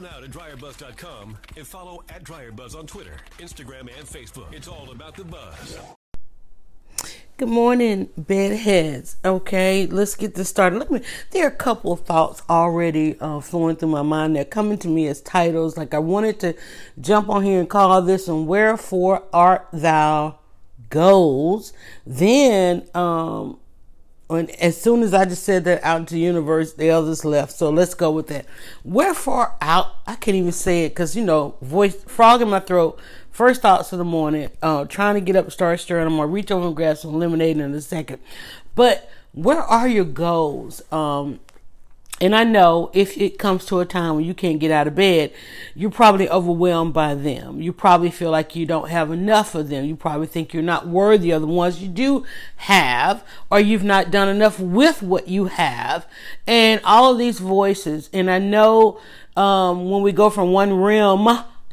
now to dryerbuzz.com and follow at dryerbuzz on Twitter, Instagram, and Facebook. It's all about the buzz. Good morning, bedheads. Okay, let's get this started. Let me. There are a couple of thoughts already uh, flowing through my mind. They're coming to me as titles. Like I wanted to jump on here and call this "And Wherefore Art Thou Goes." Then, um, when as soon as I just said that out into the universe, the others left. So let's go with that. Wherefore out? I can't even say it because you know, voice frog in my throat First thoughts of the morning, uh, trying to get up, start stirring. I'm gonna reach over and grab some lemonade in a second. But where are your goals? Um, and I know if it comes to a time when you can't get out of bed, you're probably overwhelmed by them. You probably feel like you don't have enough of them. You probably think you're not worthy of the ones you do have, or you've not done enough with what you have. And all of these voices. And I know um, when we go from one realm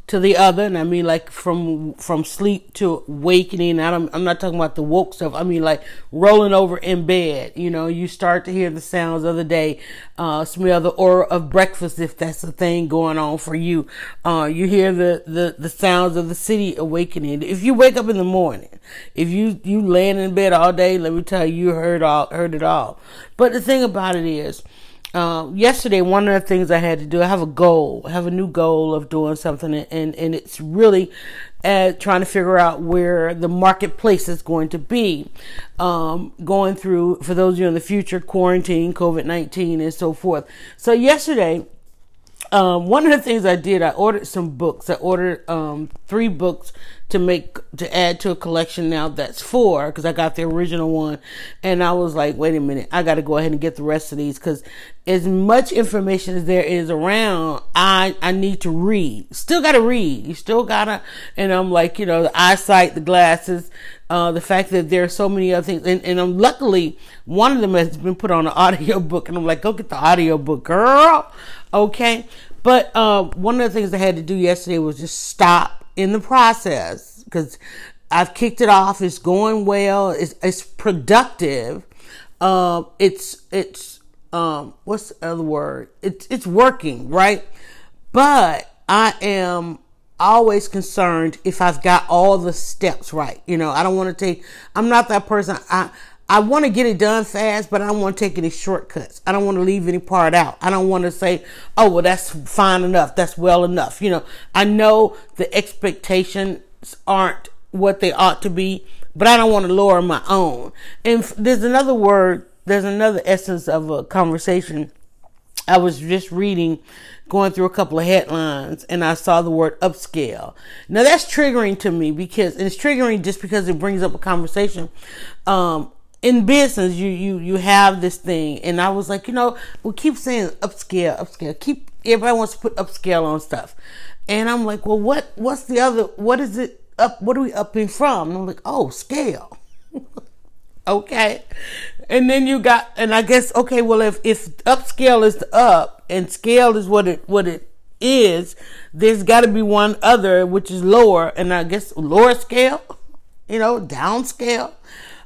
to the other, and I mean like from from sleep to awakening. I am not talking about the woke stuff. I mean like rolling over in bed. You know, you start to hear the sounds of the day, uh, smell the aura of breakfast if that's the thing going on for you. Uh, you hear the, the the sounds of the city awakening. If you wake up in the morning, if you you laying in bed all day, let me tell you, you heard all heard it all. But the thing about it is uh, yesterday, one of the things I had to do, I have a goal, I have a new goal of doing something, and, and it's really uh, trying to figure out where the marketplace is going to be. Um, going through, for those of you in the future, quarantine, COVID 19, and so forth. So, yesterday, um, one of the things I did, I ordered some books. I ordered um, three books to make to add to a collection now that's four because I got the original one, and I was like, wait a minute, I got to go ahead and get the rest of these because as much information as there is around, I I need to read. Still got to read. You still gotta, and I'm like, you know, the eyesight, the glasses, uh, the fact that there are so many other things, and, and I'm luckily one of them has been put on an audio book, and I'm like, go get the audio book, girl. Okay, but uh, one of the things I had to do yesterday was just stop in the process because I've kicked it off. It's going well. It's, it's productive. Uh, it's it's um, what's the other word? It's it's working right, but I am always concerned if I've got all the steps right. You know, I don't want to take. I'm not that person. I I want to get it done fast, but I don't want to take any shortcuts. I don't want to leave any part out. I don't want to say, oh, well, that's fine enough. That's well enough. You know, I know the expectations aren't what they ought to be, but I don't want to lower my own. And there's another word, there's another essence of a conversation. I was just reading, going through a couple of headlines, and I saw the word upscale. Now that's triggering to me because it's triggering just because it brings up a conversation. Um, in business you you you have this thing. And i was like you know we keep saying upscale upscale. Keep everybody wants to put upscale on stuff. And i'm like well what what's the other what is it up what are we upping from? And i'm like oh scale. Okay. And then you got and i guess okay well if if upscale is the up and scale is what it what it is there's got to be one other which is lower. And i guess lower scale you know downscale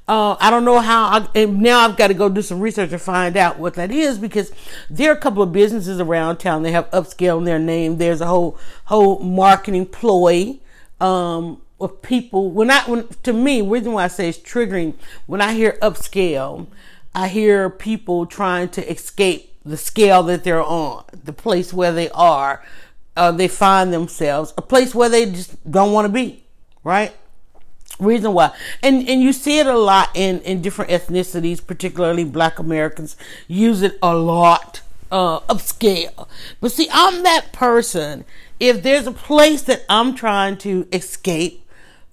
uh, I don't know how. I, and now I've got to go do some research and find out what that is because there are a couple of businesses around town. They have upscale in their name. There's a whole whole marketing ploy um, of people. When I when to me, reason why I say it's triggering when I hear upscale, I hear people trying to escape the scale that they're on, the place where they are. Uh, they find themselves a place where they just don't want to be, right? Reason why. And and you see it a lot in in different ethnicities particularly black americans use it a lot uh upscale but see i'm that person. If there's a place that i'm trying to escape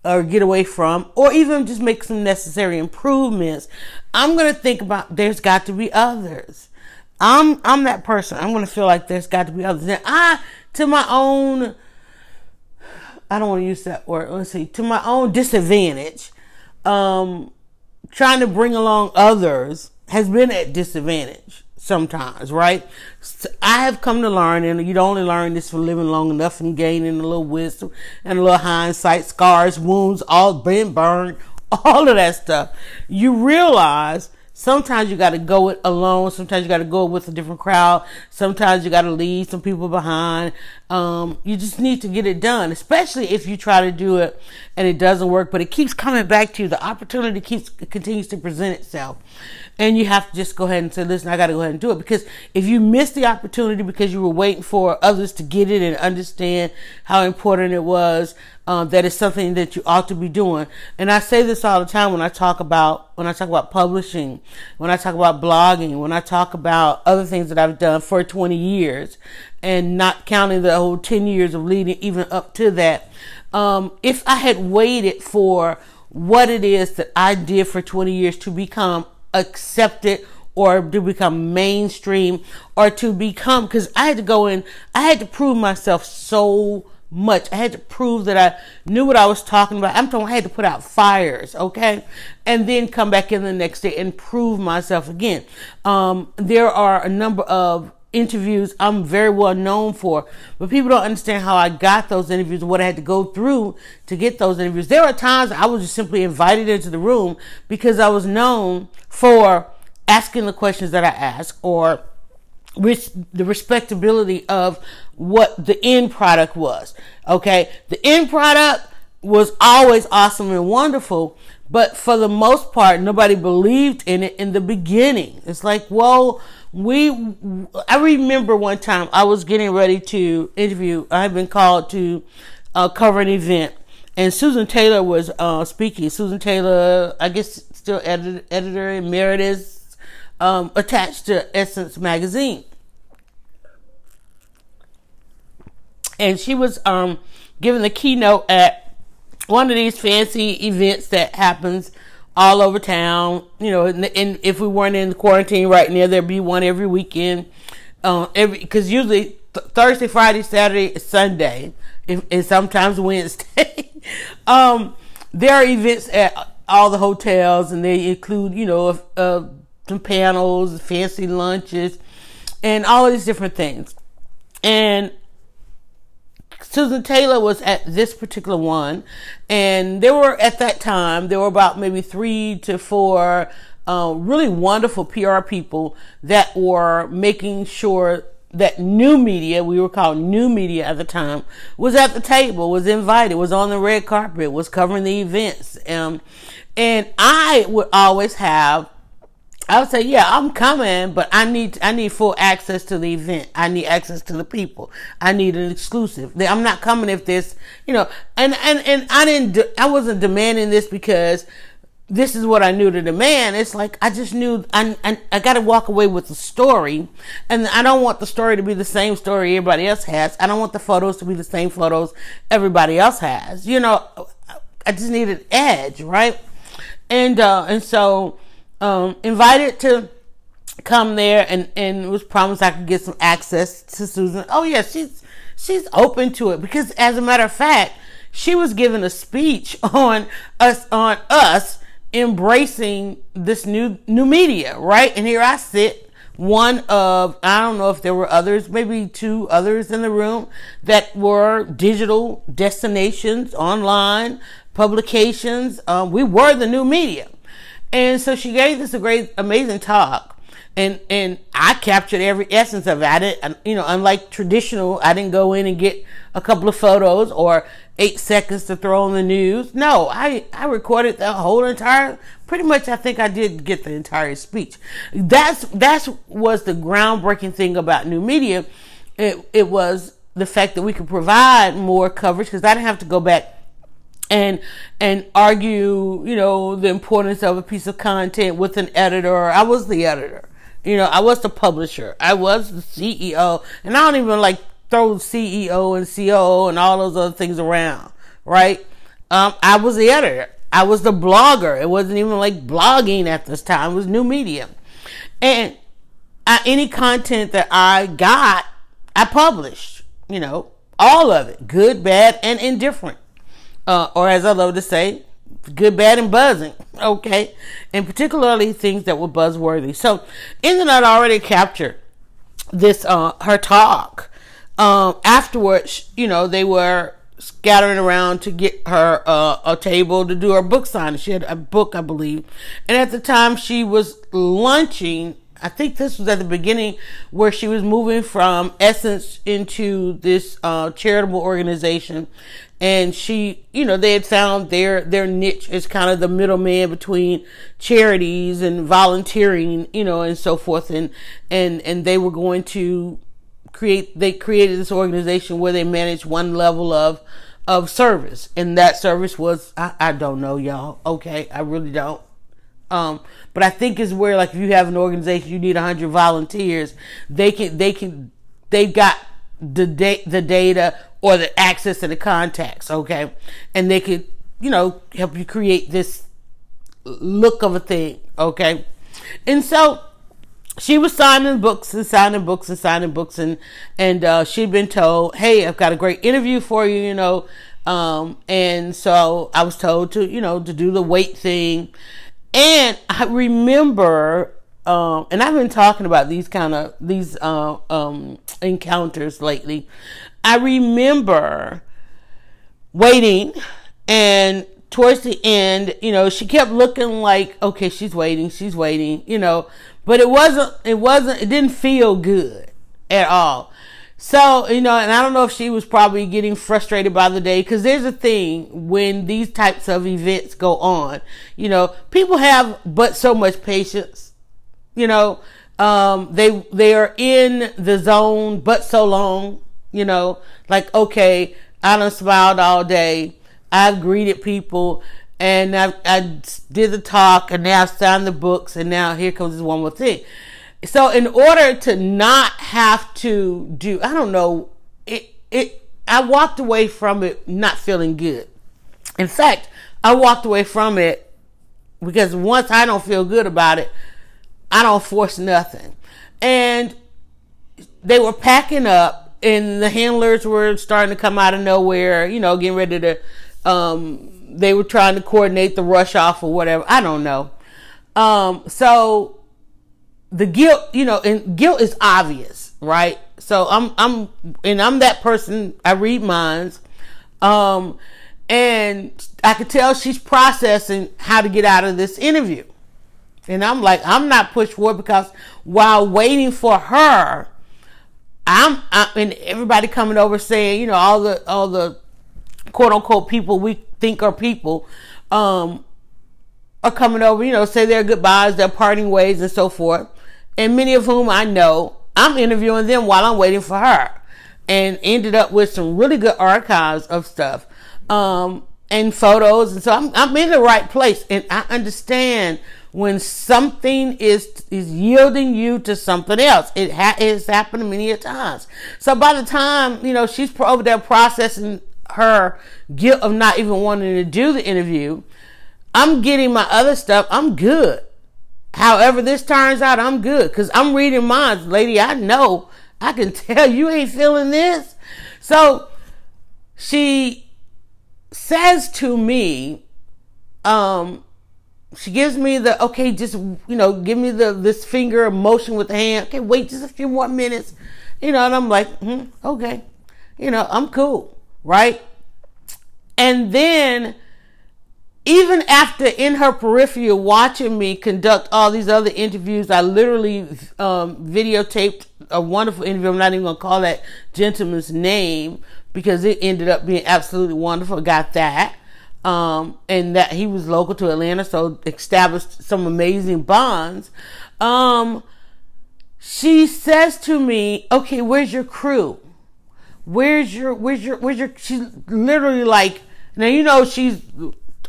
or get away from or even just make some necessary improvements i'm going to think about there's got to be others. I'm i'm that person. I'm going to feel like there's got to be others. And i to my own I don't want to use that word. Let's see, to my own disadvantage, um, trying to bring along others has been at disadvantage sometimes, right? So I have come to learn, and you don't only learn this from living long enough and gaining a little wisdom and a little hindsight, scars, wounds, all been burned, all of that stuff. You realize Sometimes you got to go it alone. Sometimes you got to go with a different crowd. Sometimes you got to leave some people behind. Um, you just need to get it done, especially if you try to do it and it doesn't work, but it keeps coming back to you. The opportunity keeps continues to present itself, and you have to just go ahead and say, "Listen, I got to go ahead and do it." Because if you miss the opportunity because you were waiting for others to get it and understand how important it was, um, that is something that you ought to be doing. And I say this all the time when I talk about when I talk about publishing, when I talk about blogging, when I talk about other things that I've done for 20 years, and not counting the whole 10 years of leading even up to that. Um, if I had waited for what it is that I did for 20 years to become accepted or to become mainstream or to become because I had to go in I had to prove myself so much. I had to prove that I knew what I was talking about. I'm talking, I had to put out fires, okay? And then come back in the next day and prove myself again. Um, there are a number of interviews I'm very well known for, but people don't understand how I got those interviews and what I had to go through to get those interviews. There are times I was just simply invited into the room because I was known for asking the questions that I ask or res- the respectability of what the end product was. Okay. The end product was always awesome and wonderful, but for the most part, nobody believed in it in the beginning. It's like, well, we, I remember one time I was getting ready to interview, I had been called to uh, cover an event and Susan Taylor was uh, speaking. Susan Taylor, I guess, still editor, editor emeritus, um, attached to Essence magazine. and she was um, giving the keynote at one of these fancy events that happens all over town. You know, and, and if we weren't in quarantine right now, there'd be one every weekend. Uh, every because usually th- Thursday, Friday, Saturday, Sunday, if, and sometimes Wednesday. um, there are events at all the hotels, and they include you know uh, some panels, fancy lunches, and all these different things. And Susan Taylor was at this particular one, and there were at that time there were about maybe three to four uh, really wonderful PR people that were making sure that new media, we were called new media at the time, was at the table, was invited, was on the red carpet, was covering the events. Um, and I would always have I would say, yeah, I'm coming, but I need I need full access to the event. I need access to the people. I need an exclusive. I'm not coming if this, you know, and and and I didn't. I wasn't demanding this because this is what I knew to demand. It's like I just knew I I, I got to walk away with the story, and I don't want the story to be the same story everybody else has. I don't want the photos to be the same photos everybody else has. You know, I just need an edge, right? And uh, and so um, invited to come there and, and was promised I could get some access to Susan. Oh yeah, she's she's open to it because as a matter of fact, she was giving a speech on us on us embracing this new new media, right? And here I sit, one of I don't know if there were others, maybe two others in the room that were digital destinations, online publications. Um, we were the new media. And so she gave this a great, amazing talk. And, and I captured every essence of it. I didn't, you know, unlike traditional, I didn't go in and get a couple of photos or eight seconds to throw on the news. No, I, I recorded the whole entire, pretty much I think I did get the entire speech. That's, that's was the groundbreaking thing about new media. It, it was the fact that we could provide more coverage because I didn't have to go back and and argue, you know, the importance of a piece of content with an editor. I was the editor. You know, I was the publisher. I was the CEO. And I don't even like throw CEO and COO and all those other things around, right? Um, I was the editor. I was the blogger. It wasn't even like blogging at this time. It was new media. And any content that I got, I published, you know, all of it, good, bad, and indifferent uh, or as I love to say, good, bad, and buzzing. Okay, and particularly things that were buzzworthy. So, Internet already captured this uh, her talk. Um, afterwards, you know, they were scattering around to get her uh, a table to do her book signing. She had a book, I believe. And at the time she was lunching, I think this was at the beginning where she was moving from Essence into this uh, charitable organization. And she, you know, they had found their their niche as kind of the middleman between charities and volunteering, you know, and so forth. And and and they were going to create they created this organization where they managed one level of of service and that service was I, I don't know y'all okay i really don't um but i think is where like if you have an organization you need 100 volunteers they can they can they've got the da- the data or the access to the contacts okay and they could you know help you create this look of a thing okay and so she was signing books and signing books and signing books and and uh, she'd been told, "Hey, I've got a great interview for you," you know. Um, and so I was told to, you know, to do the weight thing. And I remember, um, and I've been talking about these kind of these uh, um, encounters lately. I remember waiting and towards the end, you know, she kept looking like, okay, she's waiting, she's waiting, you know, but it wasn't, it wasn't, it didn't feel good at all. So, you know, and I don't know if she was probably getting frustrated by the day because there's a thing when these types of events go on, you know, people have but so much patience, you know, um, they, they are in the zone but so long, you know, like, okay, I done smiled all day. I've greeted people and I, I did the talk and now I've signed the books and now here comes this one more thing. So in order to not have to do, I don't know, it, it, I walked away from it not feeling good. In fact, I walked away from it because once I don't feel good about it, I don't force nothing. And they were packing up and the handlers were starting to come out of nowhere, you know, getting ready to, um, they were trying to coordinate the rush off or whatever. I don't know. Um, so the guilt, you know, and guilt is obvious, right? So I'm, I'm, and I'm that person. I read minds. Um, and I could tell she's processing how to get out of this interview. And I'm like, I'm not pushed forward because while waiting for her, I'm, I, and everybody coming over saying, you know, all the, all the quote unquote people we think are people, um, are coming over, you know, say their goodbyes, their parting ways and so forth. And many of whom I know, I'm interviewing them while I'm waiting for her and ended up with some really good archives of stuff. Um, and photos. And so I'm, I'm in the right place and I understand when something is is yielding you to something else. It ha- has happened many a times. So by the time you know she's over there processing her guilt of not even wanting to do the interview, I'm getting my other stuff. I'm good. However, this turns out, I'm good because I'm reading minds, lady. I know. I can tell you ain't feeling this. So she says to me, um, she gives me the okay, just you know, give me the this finger motion with the hand. Okay, wait just a few more minutes, you know, and I'm like, hmm, okay, you know, I'm cool, right? And then, even after in her periphery watching me conduct all these other interviews, I literally um, videotaped a wonderful interview. I'm not even going to call that gentleman's name because it ended up being absolutely wonderful. Got that. Um, and that he was local to Atlanta, so established some amazing bonds. Um, she says to me, okay, where's your crew? Where's your, where's your, where's your, she's literally like, now you know she's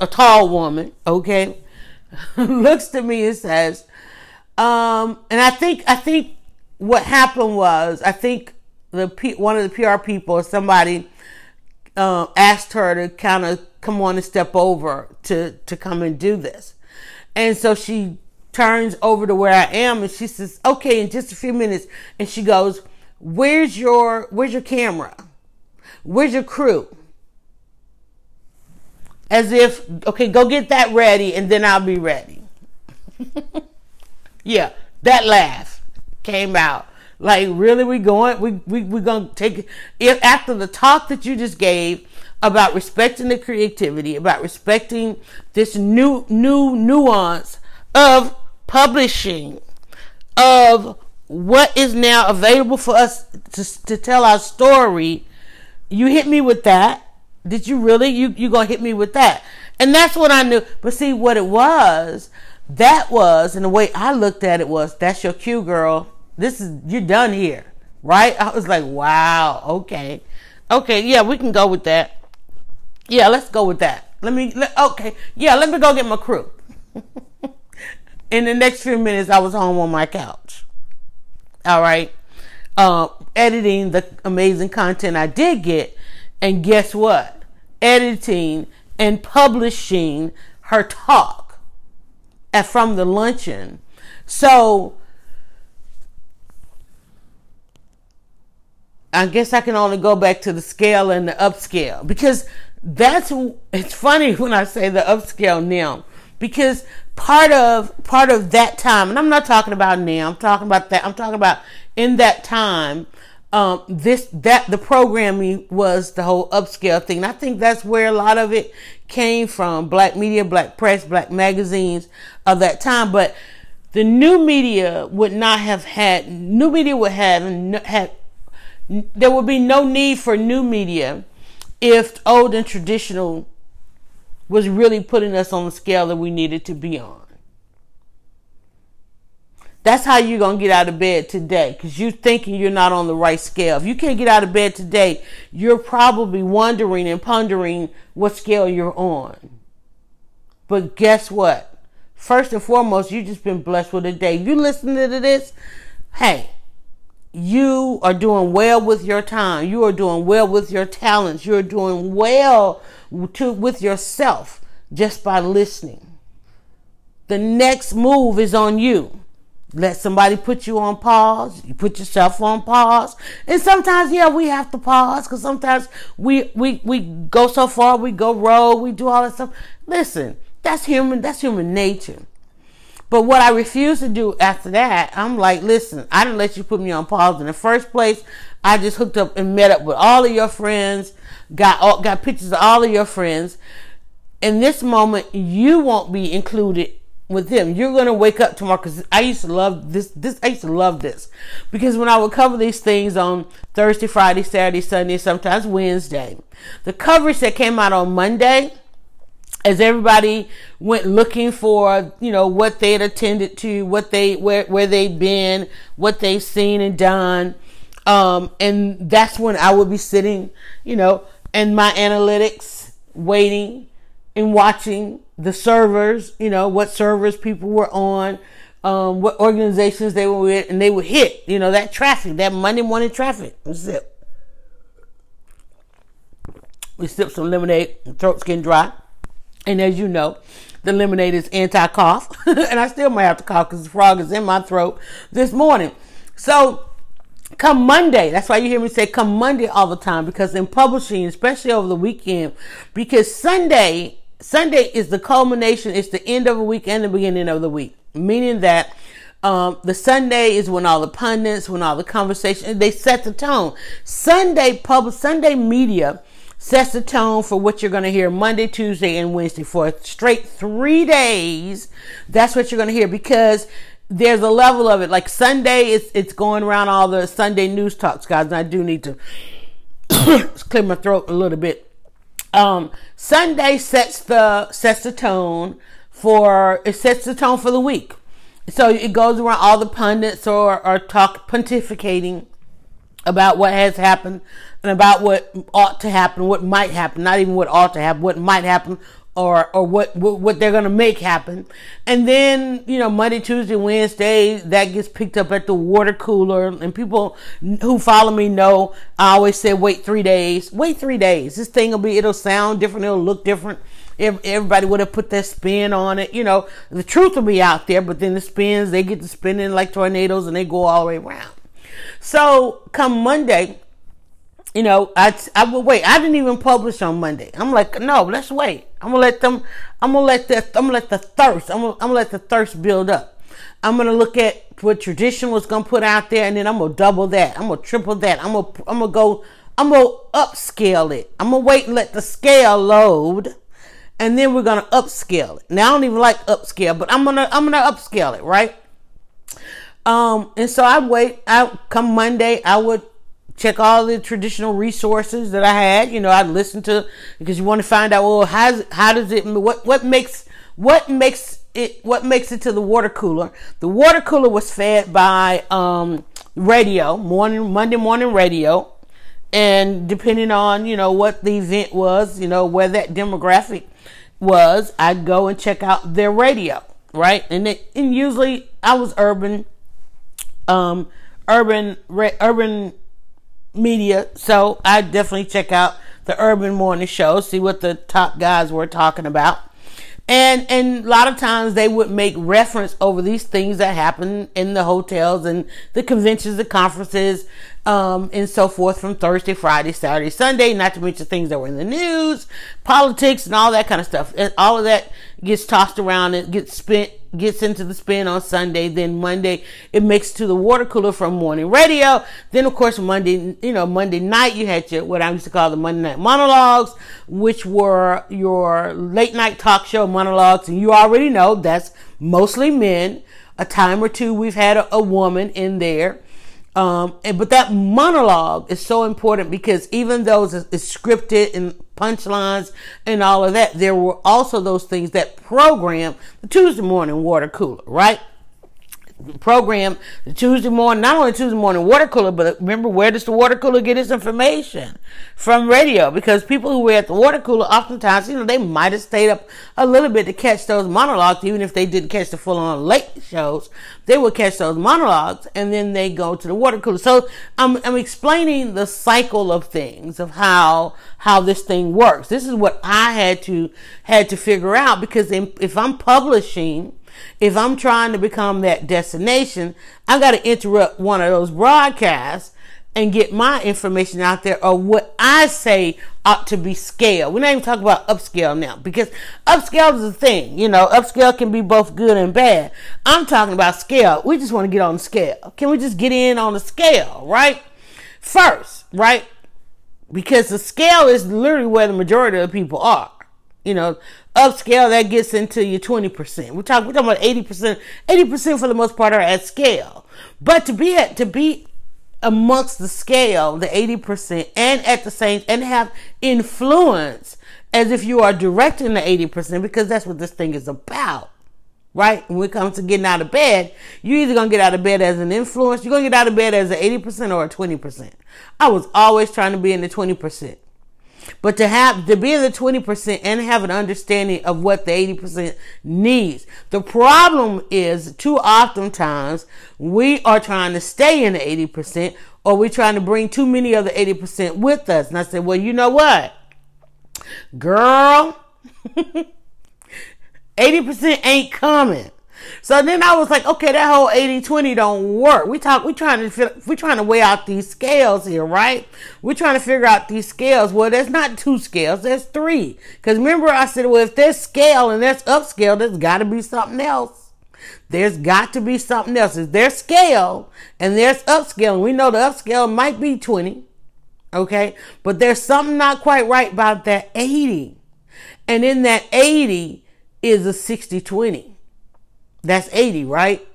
a tall woman, okay? Looks to me and says, um, and I think I think what happened was I think the one of the PR people or somebody uh, asked her to kind of come on and step over to to come and do this, and so she turns over to where I am and she says, "Okay, in just a few minutes," and she goes, "Where's your Where's your camera? Where's your crew?" As if, okay, go get that ready and then I'll be ready. yeah, that laugh came out. Like, really, we going, we, we, we gonna take, if after the talk that you just gave, about respecting the creativity, about respecting this new new nuance of publishing, of what is now available for us to, to tell our story. You hit me with that. Did you really? You you gonna hit me with that? And that's what I knew. But see what it was. That was, and the way I looked at it was, that's your cue, girl. This is you're done here, right? I was like, wow, okay, okay, yeah, we can go with that. Yeah, let's go with that. Let me, let, okay, yeah, let me go get my crew. In the next few minutes, I was home on my couch. All right, uh, editing the amazing content I did get, and guess what? Editing and publishing her talk at, from the luncheon. So I guess I can only go back to the scale and the upscale because that's it's funny when I say the upscale now because part of part of that time and I'm not talking about now I'm talking about that I'm talking about in that time um, this that the programming was the whole upscale thing. I think that's where a lot of it came from. Black media black press black magazines of that time. But the new media would not have had new media would have had there would be no need for new media if old and traditional was really putting us on the scale that we needed to be on. That's how you're going to get out of bed today because you're thinking you're not on the right scale. If you can't get out of bed today, you're probably wondering and pondering what scale you're on. But guess what? First and foremost, you've just been blessed with a day. You listening to this? Hey, you are doing well with your time. You are doing well with your talents. You are doing well to, with yourself just by listening. The next move is on you. Let somebody put you on pause. You put yourself on pause. And sometimes, yeah, we have to pause because sometimes we, we, we go so far, we go rogue, we do all that stuff. Listen, that's human, that's human nature. But what I refuse to do after that, I'm like, listen, I didn't let you put me on pause in the first place. I just hooked up and met up with all of your friends, got all, got pictures of all of your friends. In this moment, you won't be included with them. You're gonna wake up tomorrow because I used to love this. This I used to love this because when I would cover these things on Thursday, Friday, Saturday, Sunday, sometimes Wednesday, the coverage that came out on Monday as everybody went looking for, you know, what they had attended to, what they where where they'd been, what they've seen and done. Um, and that's when I would be sitting, you know, in my analytics, waiting and watching the servers, you know, what servers people were on, um, what organizations they were with, and they would hit, you know, that traffic, that Monday morning traffic. It. We sip some lemonade, throat's getting dry. And as you know, the lemonade is anti-cough, and I still might have to cough because the frog is in my throat this morning. So come Monday, that's why you hear me say come Monday all the time because in publishing, especially over the weekend, because Sunday, Sunday is the culmination, it's the end of a week and the beginning of the week, meaning that um, the Sunday is when all the pundits, when all the conversation, they set the tone. Sunday public, Sunday media sets the tone for what you're going to hear Monday, Tuesday, and Wednesday for straight three days. That's what you're going to hear because there's a level of it. Like Sunday, it's it's going around all the Sunday news talks, guys. And I do need to clear my throat a little bit. Um, Sunday sets the sets the tone for it sets the tone for the week. So it goes around all the pundits or are talk pontificating about what has happened and about what ought to happen, what might happen, not even what ought to happen, what might happen, or or what what, they're to make happen. And then you know Monday, Tuesday, Wednesday that gets picked up at the water cooler. And people who follow me know I always say wait three days. Wait three days. This thing will be. It'll sound different. It'll look different. Everybody would have put their spin on it. You know the truth will be out there, but then the spins they get to spinning like tornadoes and they go all the way around. So come Monday you know, I I will wait. I didn't even publish on Monday. I'm like, no, let's wait. I'm gonna let them. I'm gonna let the. I'm gonna let the thirst. I'm gonna, I'm gonna let the thirst build up. I'm gonna look at what tradition was gonna put out there, and then I'm gonna double that. I'm gonna triple that. I'm gonna I'm gonna go. I'm gonna upscale it. I'm gonna wait and let the scale load, and then we're gonna upscale it. Now I don't even like upscale, but I'm gonna I'm gonna upscale it, right? Um, and so I wait. I come Monday, I would check all the traditional resources that I had. You know, I'd listen to because you want to find out well how how does it what what makes what makes it what makes it to the water cooler. The water cooler was fed by um, radio morning Monday morning radio, and depending on you know what the event was, you know where that demographic was, I'd go and check out their radio, right? And it, and usually I was urban, um, urban urban media. So I definitely check out the Urban Morning Show, see what the top guys were talking about. And and a lot of times they would make reference over these things that happen in the hotels and the conventions, the conferences, um, and so forth from Thursday, Friday, Saturday, Sunday, not to mention things that were in the news, politics, and all that kind of stuff. And all of that gets tossed around and gets spent gets into the spin on Sunday. Then Monday, it makes to the water cooler from morning radio. Then, of course, Monday, you know, Monday night, you had your, what I used to call the Monday night monologues, which were your late night talk show monologues. And you already know that's mostly men. A time or two, we've had a, a woman in there. Um, and, but that monologue is so important because even though it's, it's scripted and punchlines and all of that, there were also those things that program the Tuesday morning water cooler, right? Program the Tuesday morning, not only Tuesday morning water cooler, but remember where does the water cooler get its information? From radio, because people who were at the water cooler oftentimes, you know, they might have stayed up a little bit to catch those monologues, even if they didn't catch the full on late shows, they would catch those monologues and then they go to the water cooler. So I'm, I'm explaining the cycle of things of how, how this thing works. This is what I had to, had to figure out because if I'm publishing, if I'm trying to become that destination, I got to interrupt one of those broadcasts and get my information out there or what I say ought to be scale. We're not even talking about upscale now because upscale is a thing. You know, upscale can be both good and bad. I'm talking about scale. We just want to get on scale. Can we just get in on the scale, right? First, right? Because the scale is literally where the majority of people are. You know, upscale that gets into your 20%. We're talking, we're talking about 80%. 80% for the most part are at scale. But to be at, to be amongst the scale, the 80%, and at the same, and have influence as if you are directing the 80%, because that's what this thing is about. Right? When it comes to getting out of bed, you're either going to get out of bed as an influence, you're going to get out of bed as an 80% or a 20%. I was always trying to be in the 20%. But to have to be in the 20% and have an understanding of what the 80% needs. The problem is too often times we are trying to stay in the 80% or we're trying to bring too many of the 80% with us. And I said, well, you know what? Girl, 80% ain't coming. So then I was like, okay, that whole 80-20 don't work. We talk, we trying to, we trying to weigh out these scales here, right? We're trying to figure out these scales. Well, there's not two scales, there's three. Cause remember I said, well, if there's scale and there's upscale, there's gotta be something else. There's got to be something else. If there's scale and there's upscale, and we know the upscale might be 20, okay? But there's something not quite right about that 80. And in that 80 is a 60 20. That's 80, right?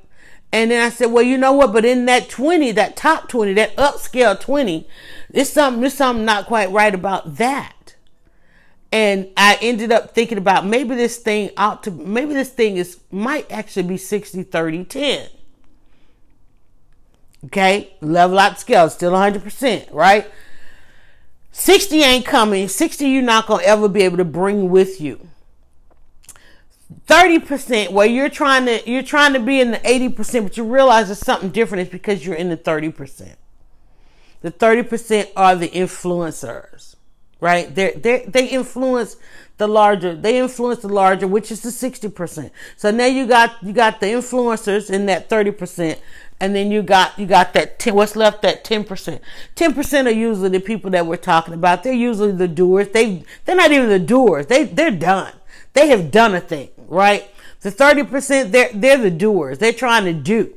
And then I said, well, you know what? But in that 20, that top 20, that upscale 20, there's something, there's something not quite right about that. And I ended up thinking about maybe this thing ought to, maybe this thing is, might actually be 60, 30, 10. Okay. Level out scale, still 100%, right? 60 ain't coming. 60 you're not going to ever be able to bring with you. 30% where you're trying to you're trying to be in the 80% but you realize there's something different. It's because you're in the 30% the 30% are the influencers right? They they they influence the larger they influence the larger which is the 60% so now you got you got the influencers in that 30% and then you got you got that 10 what's left that 10% 10% are usually the people that we're talking about. They're usually the doers. They they're not even the doers. They they're done. They have done a thing right? The 30%, they're, they're the doers. They're trying to do.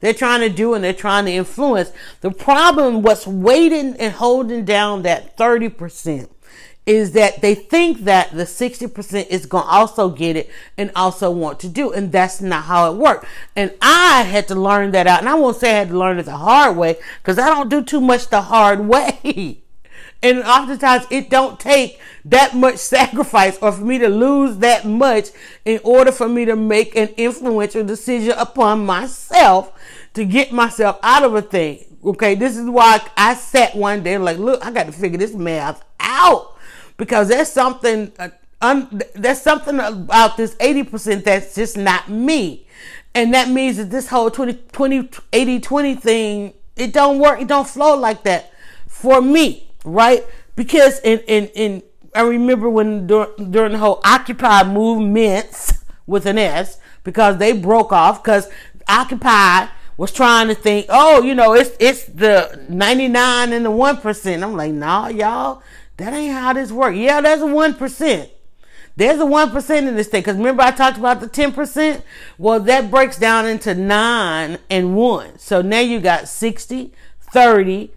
they're trying to do and they're trying to influence. The problem, what's waiting and holding down that 30% is that they think that the 60% is going to also get it and also want to do. And that's not how it works. And I had to learn that out. And I won't say I had to learn it the hard way because I don't do too much the hard way. And oftentimes it don't take that much sacrifice or for me to lose that much in order for me to make an influential decision upon myself to get myself out of a thing. Okay, this is why I sat one day like, look, I got to figure this math out because there's something uh, un, there's something about this 80% that's just not me. And that means that this whole 20, 20, 80, 20 thing, it don't work. It don't flow like that for me, right? Because in, in, in, I remember when during, during the whole Occupy movements with an S, because they broke off because Occupy was trying to think, oh, you know, it's it's the 99 and the 1%. I'm like, nah, y'all, that ain't how this works. Yeah, there's a 1%. There's a 1% in this thing. Because remember, I talked about the 10%? Well, that breaks down into 9 and 1. So now you got 60, 30,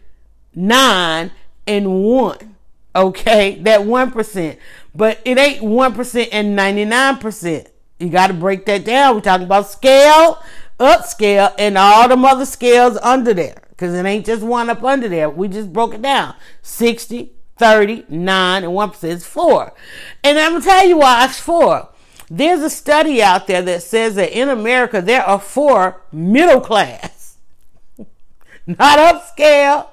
9, and 1. Okay? That 1%. But it ain't 1% and 99%. You got to break that down. We're talking about scale, upscale, and all the other scales under there. Because it ain't just one up under there. We just broke it down 60, 39 and 1% is 4. And I'm going to tell you why it's 4. There's a study out there that says that in America there are four middle class, not upscale,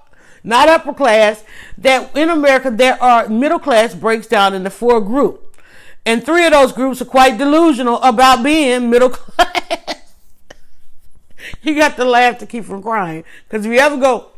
not upper class, that in America there are middle class breaks down into four groups. And three of those groups are quite delusional about being middle class. you got to laugh to keep from crying. Because if you ever go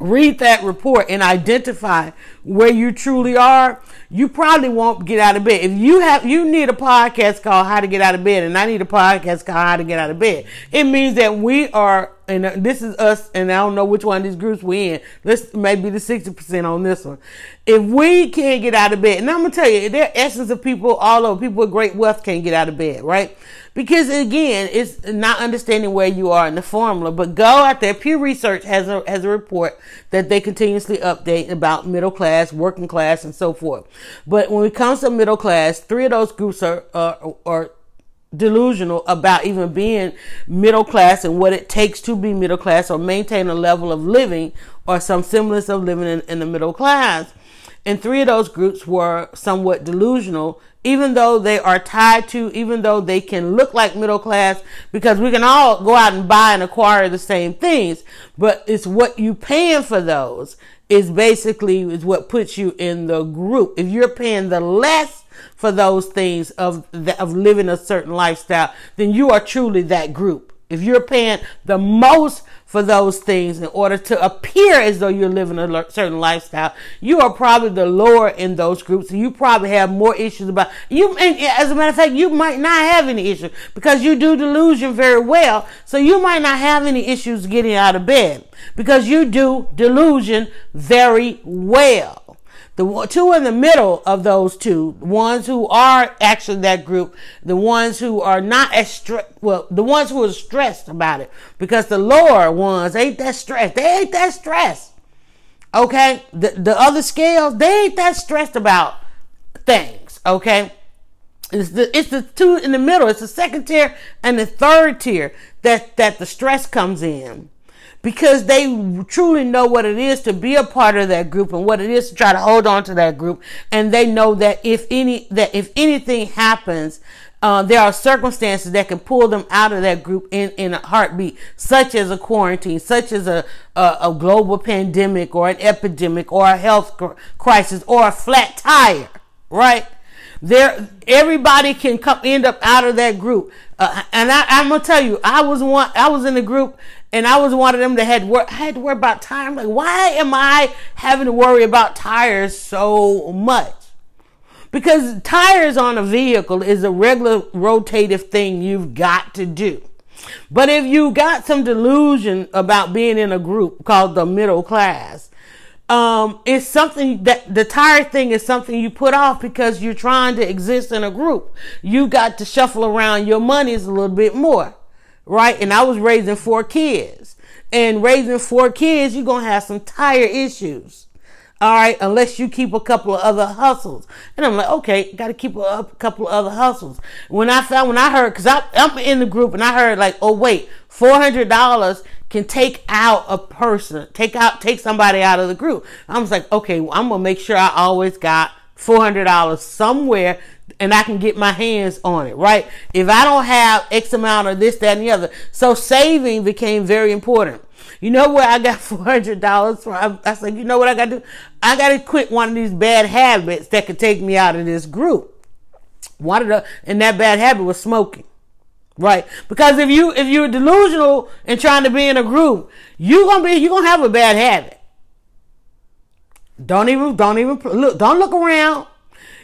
read that report and identify where you truly are, you probably won't get out of bed. If you have, you need a podcast called How to Get Out of Bed, and I need a podcast called How to Get Out of Bed. It means that we are, and uh, this is us, and I don't know which one of these groups we in. Let's maybe the 60% on this one. If we can't get out of bed, and I'm gonna tell you, there are essence of people all over, people with great wealth can't get out of bed, right? Because again, it's not understanding where you are in the formula, but go out there. Pew Research has a, has a report that they continuously update about middle class, working class, and so forth. But when it comes to middle class, three of those groups are, are, are delusional about even being middle class and what it takes to be middle class or maintain a level of living or some semblance of living in, in the middle class. And three of those groups were somewhat delusional, even though they are tied to, even though they can look like middle class, because we can all go out and buy and acquire the same things, but it's what you paying for those is basically is what puts you in the group. If you're paying the less for those things of of living a certain lifestyle, then you are truly that group. If you're paying the most for those things in order to appear as though you're living a certain lifestyle, you are probably the lower in those groups, and you probably have more issues about you. And as a matter of fact, you might not have any issues because you do delusion very well, so you might not have any issues getting out of bed because you do delusion very well. The two in the middle of those two, ones who are actually that group, the ones who are not as stressed, well, the ones who are stressed about it, because the lower ones ain't that stressed. They ain't that stressed. Okay, the the other scales, they ain't that stressed about things. Okay, it's the it's the two in the middle. It's the second tier and the third tier that that the stress comes in because they truly know what it is to be a part of that group and what it is to try to hold on to that group. And they know that if any, that if anything happens, uh, there are circumstances that can pull them out of that group in, in a heartbeat, such as a quarantine, such as a, a, a global pandemic or an epidemic or a health crisis or a flat tire, right? There, everybody can come end up out of that group. Uh, and I, I'm gonna tell you, I was one, I was in the group and I was one of them that had work. I had to worry about tires. Like, why am I having to worry about tires so much? Because tires on a vehicle is a regular rotative thing you've got to do. But if you got some delusion about being in a group called the middle class, um, it's something that the tire thing is something you put off because you're trying to exist in a group. You got to shuffle around your monies a little bit more right? And I was raising four kids. And raising four kids, you're going to have some tire issues. All right, unless you keep a couple of other hustles. And I'm like, okay, got to keep a, couple of other hustles. When I found, when I heard, because I'm in the group and I heard, like, oh, wait, $400 can take out a person, take out, take somebody out of the group. I was like, okay, well, I'm going to make sure I always got $400 somewhere and I can get my hands on it, right? If I don't have X amount of this, that, and the other. So saving became very important. You know where I got four hundred dollars from? I, said, you know what I got to do? I got to quit one of these bad habits that could take me out of this group. One of the and that bad habit was smoking, right? Because if you if you're delusional and trying to be in a group, you're gonna be you're gonna have a bad habit. Don't even don't even look. Don't look around.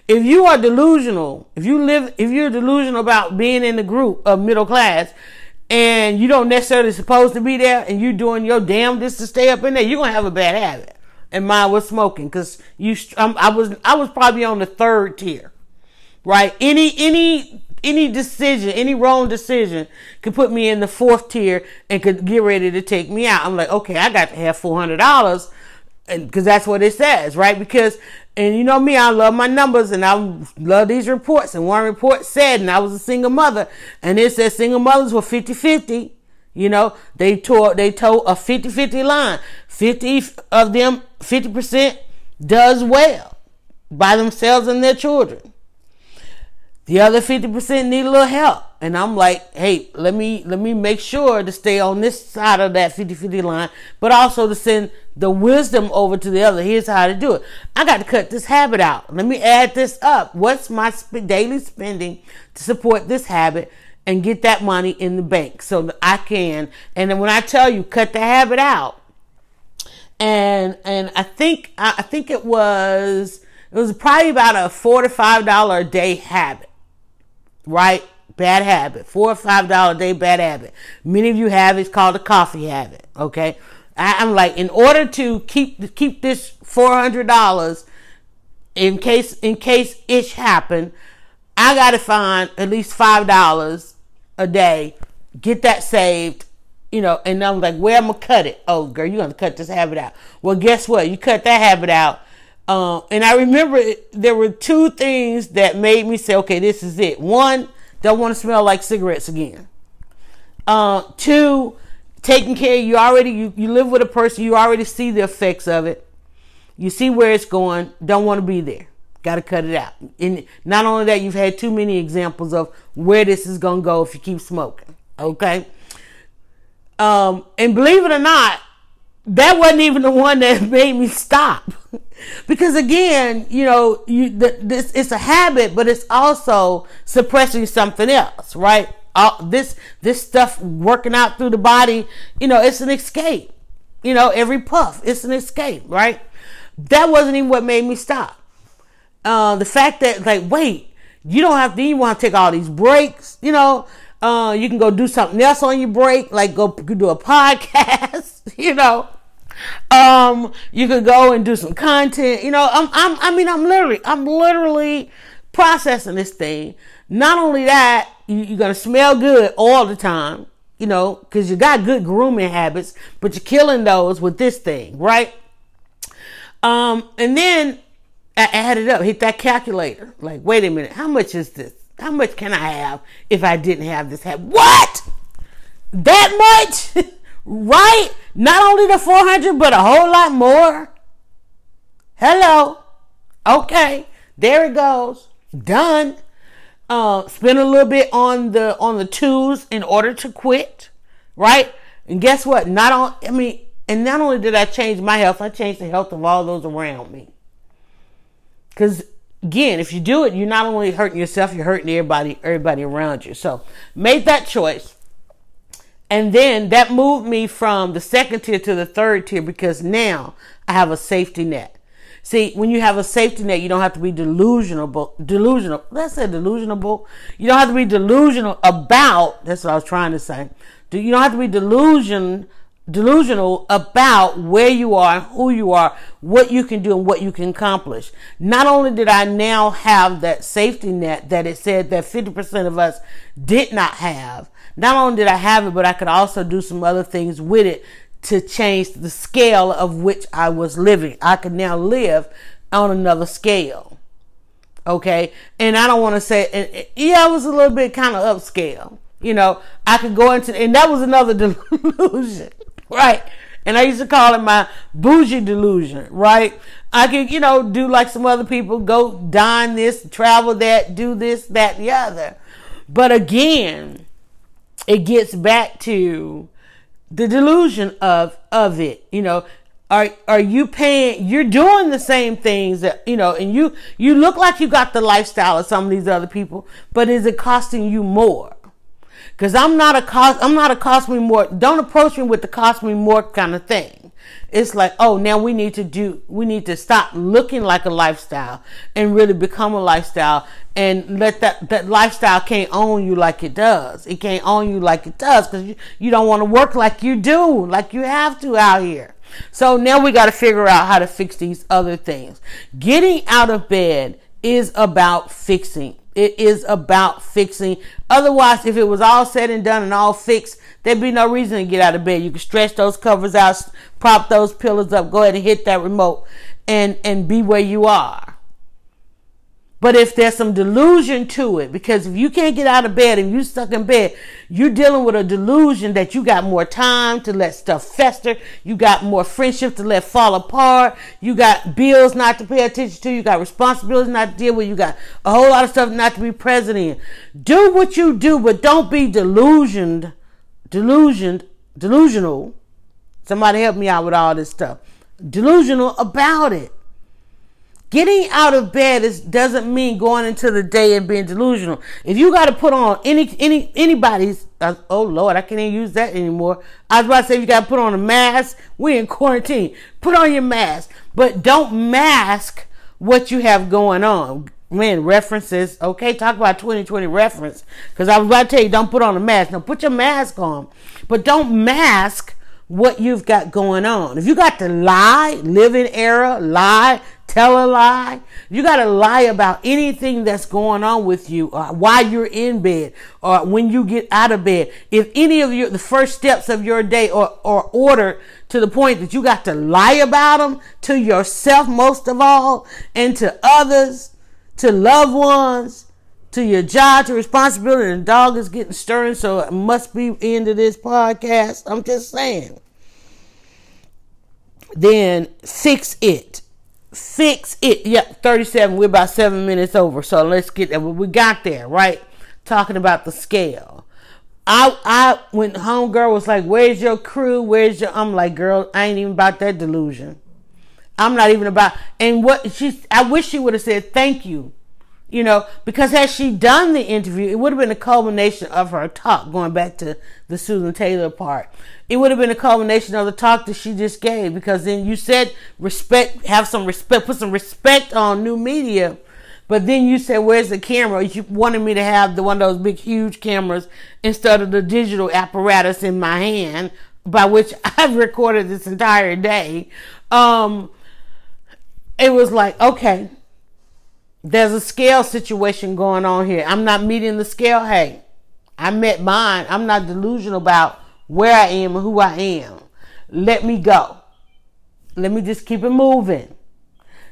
If you are delusional, if you live, if you're delusional about being in the group of middle class, and you don't necessarily supposed to be there and you're doing your damnedest to stay up in there, you're gonna have a bad habit. And mine was smoking because you, um, I was, I was probably on the third tier, right? Any, any, any decision, any wrong decision could put me in the fourth tier and could get ready to take me out. I'm like, okay, I got to have four hundred dollars, and because that's what it says, right? Because and you know me, I love my numbers and I love these reports. And one report said, and I was a single mother, and it said single mothers were 50 50. You know, they tore, they told a 50 50 line. 50 of them, 50% does well by themselves and their children. The other 50% need a little help. And I'm like, hey, let me let me make sure to stay on this side of that 50-50 line, but also to send the wisdom over to the other. Here's how to do it. I got to cut this habit out. Let me add this up. What's my sp- daily spending to support this habit and get that money in the bank so that I can. And then when I tell you cut the habit out, and and I think I think it was it was probably about a four to five dollar a day habit right? Bad habit. Four or five dollar a day bad habit. Many of you have it's called a coffee habit. Okay. I, am like, in order to keep keep this four hundred dollars in case in case it happen, I gotta find at least five dollars a day, get that saved, you know, and I'm like, where I'm gonna cut it? Oh girl, you're gonna cut this habit out. Well, guess what? You cut that habit out um, and I remember there were two things that made me say, okay, this is it. One, don't want to smell like cigarettes again. Uh, two, taking care, you already, you, you live with a person, you already see the effects of it. You see where it's going, don't want to be there. Got to cut it out. And not only that, you've had too many examples of where this is going to go if you keep smoking. Okay. Um, and believe it or not, that wasn't even the one that made me stop. Because again, you know, you the, this it's a habit, but it's also suppressing something else, right? All, this this stuff working out through the body, you know, it's an escape. You know, every puff, it's an escape, right? That wasn't even what made me stop. Uh, the fact that like, wait, you don't have to you want to take all these breaks, you know. Uh, you can go do something else on your break, like go do a podcast, you know. Um, you could go and do some content. You know, I'm, I'm, I mean, I'm literally, I'm literally processing this thing. Not only that, you, you're gonna smell good all the time. You know, because you got good grooming habits, but you're killing those with this thing, right? Um, and then I added up, hit that calculator. Like, wait a minute, how much is this? How much can I have if I didn't have this habit? What? That much? right? Not only the 400, but a whole lot more. Hello. Okay. There it goes. Done. Uh, spend a little bit on the on the tools in order to quit, right? And guess what? Not on. I mean, and not only did I change my health, I changed the health of all those around me. Because again, if you do it, you're not only hurting yourself, you're hurting everybody, everybody around you. So, made that choice. And then that moved me from the second tier to the third tier because now I have a safety net. See, when you have a safety net, you don't have to be delusional, delusional. Let's say delusional. You don't have to be delusional about, that's what I was trying to say. You don't have to be delusion delusional about where you are, who you are, what you can do, and what you can accomplish. Not only did I now have that safety net that it said that 50% of us did not have, not only did I have it, but I could also do some other things with it to change the scale of which I was living. I could now live on another scale. Okay. And I don't want to say, yeah, I was a little bit kind of upscale. You know, I could go into, and that was another delusion right? And I used to call it my bougie delusion, right? I could, you know, do like some other people, go dine this, travel that, do this, that, the other. But again, it gets back to the delusion of of it. You know, are are you paying? You're doing the same things that you know, and you you look like you got the lifestyle of some of these other people, but is it costing you more? Cause I'm not a cost, I'm not a cost me more. Don't approach me with the cost me more kind of thing. It's like, oh, now we need to do, we need to stop looking like a lifestyle and really become a lifestyle and let that, that lifestyle can't own you like it does. It can't own you like it does because you, you don't want to work like you do, like you have to out here. So now we got to figure out how to fix these other things. Getting out of bed is about fixing. It is about fixing. Otherwise, if it was all said and done and all fixed, there'd be no reason to get out of bed. You can stretch those covers out, prop those pillows up, go ahead and hit that remote and, and be where you are. But if there's some delusion to it, because if you can't get out of bed and you're stuck in bed, you're dealing with a delusion that you got more time to let stuff fester. You got more friendships to let fall apart. You got bills not to pay attention to. You got responsibilities not to deal with. You got a whole lot of stuff not to be present in. Do what you do, but don't be delusioned, delusioned, delusional. Somebody help me out with all this stuff. Delusional about it. Getting out of bed is, doesn't mean going into the day and being delusional. If you got to put on any any anybody's, uh, oh Lord, I can't even use that anymore. I was about to say you got to put on a mask. We're in quarantine. Put on your mask, but don't mask what you have going on. Man, references. Okay, talk about 2020 reference. Because I was about to tell you, don't put on a mask. Now put your mask on, but don't mask what you've got going on. If you got to lie, live in error, lie, tell a lie. You got to lie about anything that's going on with you uh, while you're in bed or when you get out of bed. If any of your, the first steps of your day are, are ordered to the point that you got to lie about them to yourself most of all and to others, to loved ones, to your job, to responsibility. And the dog is getting stirring, so it must be into this podcast. I'm just saying. Then fix it fix it. Yep, 37. We're about seven minutes over. So let's get there. We got there, right? Talking about the scale. I, I, when homegirl was like, where's your crew? Where's your, I'm like, girl, I ain't even about that delusion. I'm not even about, and what she, I wish she would have said thank you you know, because had she done the interview, it would have been a culmination of her talk, going back to the Susan Taylor part. It would have been a culmination of the talk that she just gave, because then you said respect, have some respect, put some respect on new media, but then you said, where's the camera? You wanted me to have the one of those big, huge cameras instead of the digital apparatus in my hand, by which I've recorded this entire day. Um, it was like, okay, there's a scale situation going on here. I'm not meeting the scale. Hey, I met mine. I'm not delusional about where I am and who I am. Let me go. Let me just keep it moving.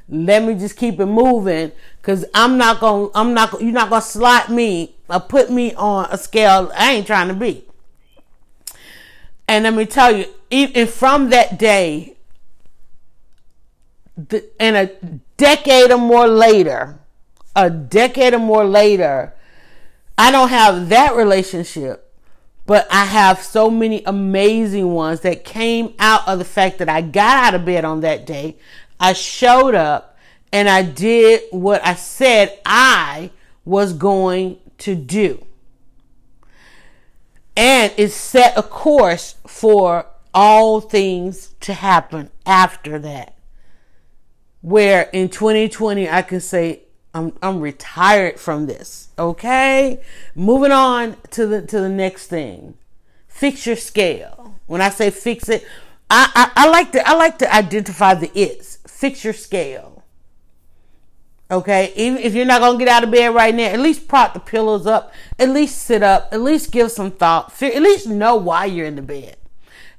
Let me just keep it moving because I'm not going to, I'm not, you're not going to slot me or put me on a scale I ain't trying to be. And let me tell you, even from that day, and a decade or more later, a decade or more later, I don't have that relationship, but I have so many amazing ones that came out of the fact that I got out of bed on that day. I showed up and I did what I said I was going to do. And it set a course for all things to happen after that. Where in 2020, I can say I'm I'm retired from this. Okay? Moving on to the to the next thing. Fix your scale. When I say fix it, I, I, I like to I like to identify the it's. Fix your scale. Okay, even if you're not gonna get out of bed right now, at least prop the pillows up. At least sit up. At least give some thought. At least know why you're in the bed.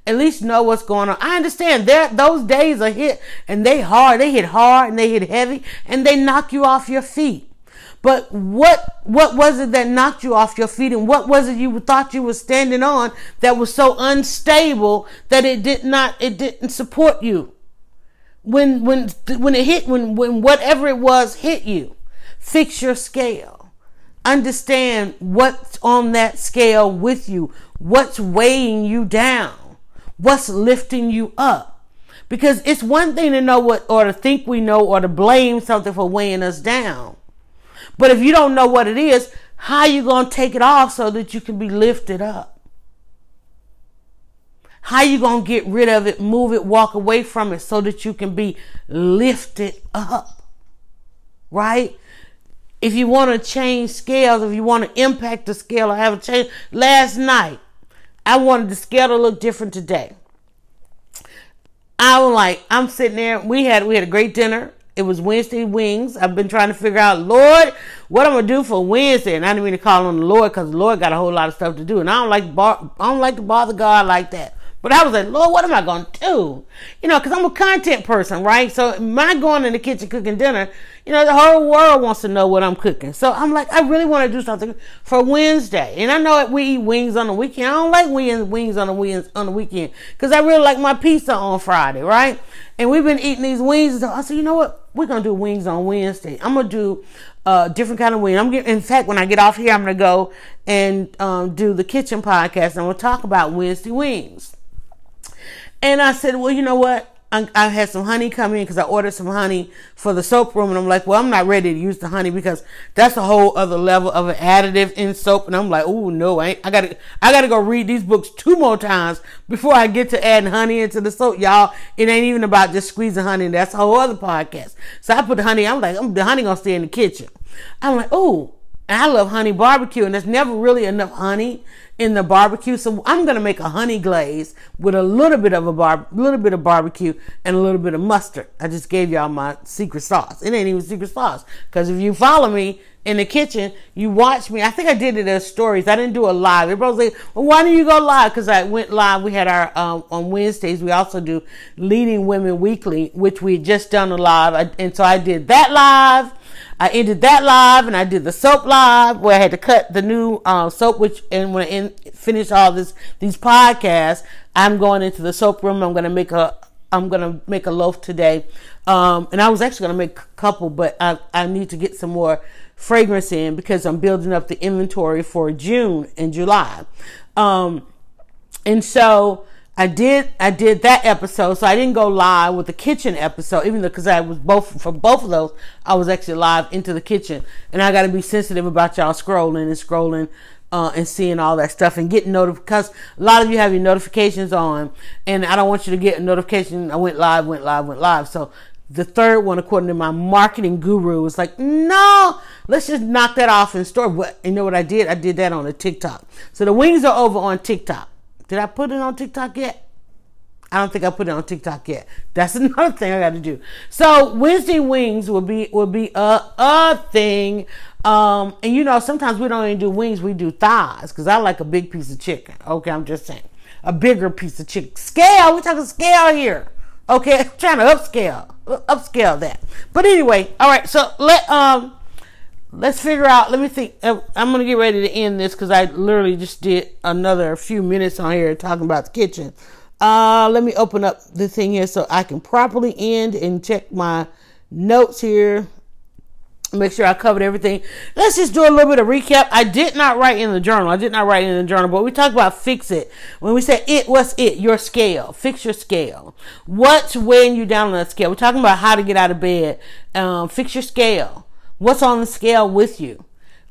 At least know what's going on. I understand that those days are hit and they hard. They hit hard and they hit heavy and they knock you off your feet. But what what was it that knocked you off your feet, and what was it you thought you were standing on that was so unstable that it did not it didn't support you? When when when it hit when when whatever it was hit you, fix your scale. Understand what's on that scale with you, what's weighing you down, what's lifting you up. Because it's one thing to know what or to think we know or to blame something for weighing us down. But if you don't know what it is, how are you going to take it off so that you can be lifted up? How you going to get rid of it, move it, walk away from it so that you can be lifted up? Right? If you want to change scales, if you want to impact the scale or have a change, last night I wanted the scale to look different today. I was like, I'm sitting there. We had we had a great dinner. It was Wednesday wings. I've been trying to figure out, Lord, what I'm gonna do for Wednesday, and I didn't mean to call on the Lord because the Lord got a whole lot of stuff to do, and I don't like bar- I don't like to bother God like that. But I was like, Lord, what am I going to do? You know, because I'm a content person, right? So my going in the kitchen cooking dinner, you know, the whole world wants to know what I'm cooking. So I'm like, I really want to do something for Wednesday. And I know that we eat wings on the weekend. I don't like wings on the weekend on the weekend because I really like my pizza on Friday, right? And we've been eating these wings. So I said, you know what? We're gonna do wings on Wednesday. I'm gonna do a uh, different kind of wing. I'm getting, in fact, when I get off here, I'm gonna go and um, do the kitchen podcast. And we'll talk about Wednesday wings. And I said, well, you know what? I, I had some honey come in because I ordered some honey for the soap room, and I'm like, well, I'm not ready to use the honey because that's a whole other level of an additive in soap. And I'm like, oh no, I, I gotta, I gotta go read these books two more times before I get to adding honey into the soap, y'all. It ain't even about just squeezing honey. That's a whole other podcast. So I put the honey. I'm like, the honey gonna stay in the kitchen. I'm like, oh, I love honey barbecue, and there's never really enough honey in the barbecue. So I'm gonna make a honey glaze with a little bit of a bar, little bit of barbecue and a little bit of mustard. I just gave y'all my secret sauce. It ain't even secret sauce because if you follow me in the kitchen, you watch me. I think I did it as stories. I didn't do a live. Everybody's like, well, why didn't you go live? Because I went live. We had our um, on Wednesdays. We also do Leading Women Weekly, which we just done a live, and so I did that live. I ended that live and I did the soap live where I had to cut the new uh, soap, which and when I in, finish all this these podcasts, I'm going into the soap room. I'm gonna make a I'm gonna make a loaf today, um, and I was actually gonna make a couple, but I I need to get some more fragrance in because I'm building up the inventory for June and July, um, and so I did I did that episode, so I didn't go live with the kitchen episode, even though because I was both for both of those, I was actually live into the kitchen, and I got to be sensitive about y'all scrolling and scrolling. Uh, and seeing all that stuff and getting notified because a lot of you have your notifications on and I don't want you to get a notification I went live, went live, went live. So the third one, according to my marketing guru, was like, no, let's just knock that off and store. But you know what I did? I did that on a TikTok. So the wings are over on TikTok. Did I put it on TikTok yet? I don't think I put it on TikTok yet. That's another thing I got to do. So Wednesday wings will be will be a a thing. Um, and you know sometimes we don't even do wings, we do thighs because I like a big piece of chicken. Okay, I'm just saying a bigger piece of chicken. Scale, we talking scale here. Okay, I'm trying to upscale upscale that. But anyway, all right. So let um let's figure out. Let me think. Uh, I'm gonna get ready to end this because I literally just did another few minutes on here talking about the kitchen. Uh, let me open up the thing here so I can properly end and check my notes here. Make sure I covered everything. Let's just do a little bit of recap. I did not write in the journal. I did not write in the journal, but we talked about fix it. When we said it, what's it? Your scale. Fix your scale. What's weighing you down on that scale? We're talking about how to get out of bed. Um, fix your scale. What's on the scale with you?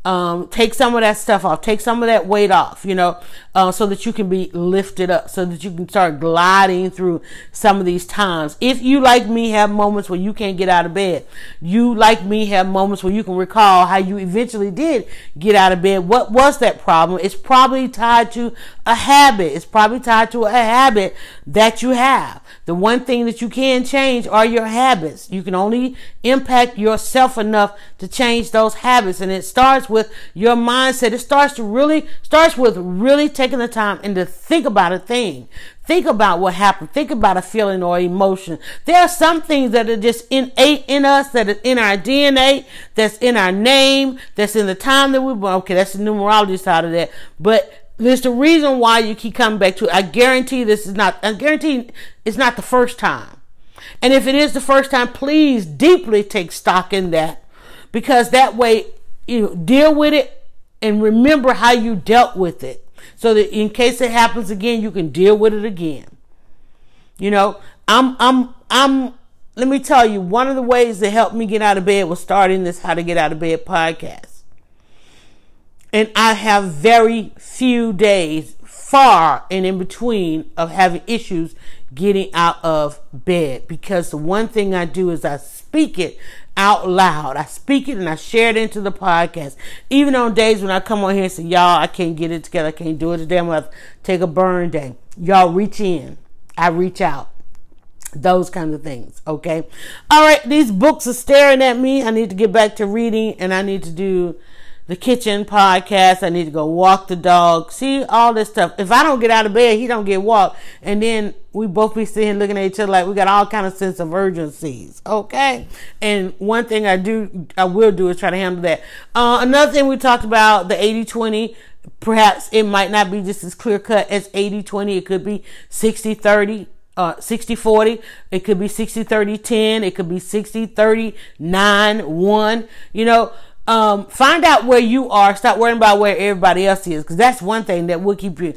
Um, take some of that stuff off. Take some of that weight off, you know, uh, so that you can be lifted up, so that you can start gliding through some of these times. If you, like me, have moments where you can't get out of bed, you, like me, have moments where you can recall how you eventually did get out of bed. What was that problem? It's probably tied to a habit. It's probably tied to a habit that you have. The one thing that you can change are your habits. You can only impact yourself enough to change those habits. And it starts with your mindset. It starts to really, starts with really taking the time and to think about a thing. Think about what happened. Think about a feeling or emotion. There are some things that are just innate in us, that are in our DNA, that's in our name, that's in the time that we born. Okay, that's the numerology side of that. But there's the reason why you keep coming back to it. I guarantee this is not, I guarantee it's not the first time. And if it is the first time, please deeply take stock in that because that way you deal with it and remember how you dealt with it so that in case it happens again, you can deal with it again. You know, I'm, I'm, I'm, let me tell you, one of the ways that helped me get out of bed was starting this How to Get Out of Bed podcast. And I have very few days far and in between of having issues getting out of bed because the one thing I do is I speak it out loud. I speak it and I share it into the podcast. Even on days when I come on here and say, y'all, I can't get it together. I can't do it today. I'm going to take a burn day. Y'all reach in. I reach out. Those kinds of things. Okay. All right. These books are staring at me. I need to get back to reading and I need to do the kitchen podcast. I need to go walk the dog. See all this stuff. If I don't get out of bed, he don't get walked, and then we both be sitting looking at each other like we got all kind of sense of urgencies. Okay. And one thing I do, I will do is try to handle that. Uh, another thing we talked about the 80 20. Perhaps it might not be just as clear cut as 80 20. It could be 60 30 uh 60 40 it could be 60 30 10 it could be 60 30 9 1 you know um, find out where you are. Stop worrying about where everybody else is, because that's one thing that will keep you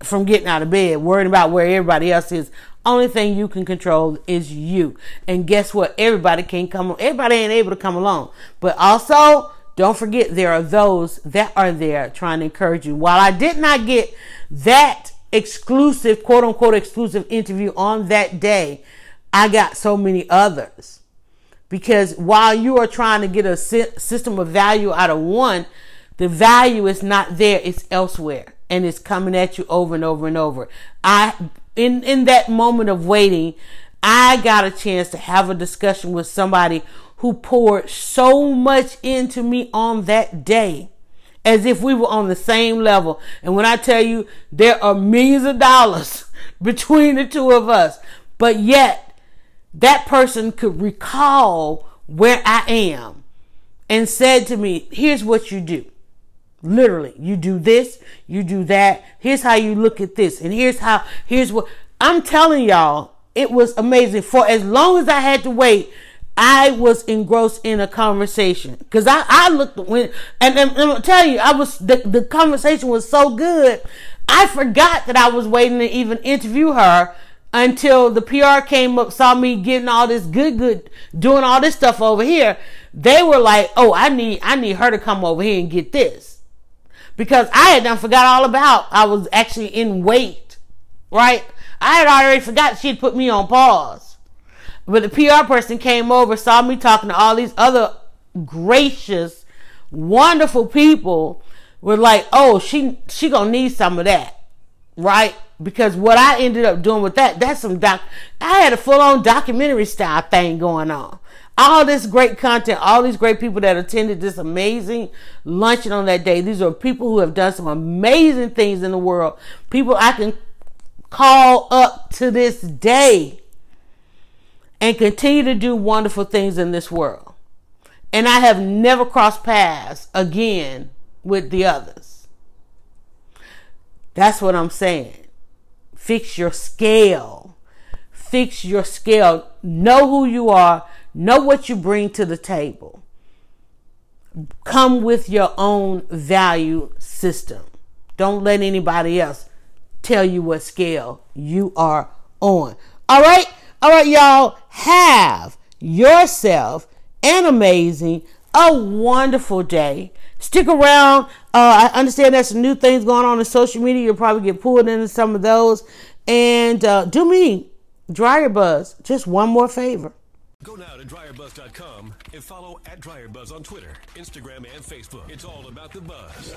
from getting out of bed. Worrying about where everybody else is. Only thing you can control is you. And guess what? Everybody can't come. Everybody ain't able to come along. But also, don't forget there are those that are there trying to encourage you. While I did not get that exclusive, quote unquote, exclusive interview on that day, I got so many others because while you are trying to get a system of value out of one, the value is not there, it's elsewhere. And it's coming at you over and over and over. I, in, in that moment of waiting, I got a chance to have a discussion with somebody who poured so much into me on that day as if we were on the same level. And when I tell you there are millions of dollars between the two of us, but yet that person could recall where I am and said to me, here's what you do. Literally, you do this, you do that. Here's how you look at this. And here's how, here's what I'm telling y'all. It was amazing. For as long as I had to wait, I was engrossed in a conversation because I, I looked when, and, and, and I'm telling you, I was, the, the conversation was so good. I forgot that I was waiting to even interview her until the PR came up, saw me getting all this good, good, doing all this stuff over here. They were like, "Oh, I need, I need her to come over here and get this," because I had done forgot all about. I was actually in wait, right? I had already forgot she'd put me on pause, but the PR person came over, saw me talking to all these other gracious, wonderful people. Were like, "Oh, she, she gonna need some of that." right? Because what I ended up doing with that, that's some doc. I had a full on documentary style thing going on. All this great content, all these great people that attended this amazing luncheon on that day. These are people who have done some amazing things in the world. People I can call up to this day and continue to do wonderful things in this world. And I have never crossed paths again with the others. That's what I'm saying. Fix your scale. Fix your scale. Know who you are. Know what you bring to the table. Come with your own value system. Don't let anybody else tell you what scale you are on. All right? All right, y'all. Have yourself an amazing, a wonderful day. Stick around. Uh, I understand there's some new things going on in social media. You'll probably get pulled into some of those. And uh, do me, Dryer Buzz, just one more favor. Go now to dryerbuzz.com and follow at dryerbuzz on Twitter, Instagram, and Facebook. It's all about the buzz.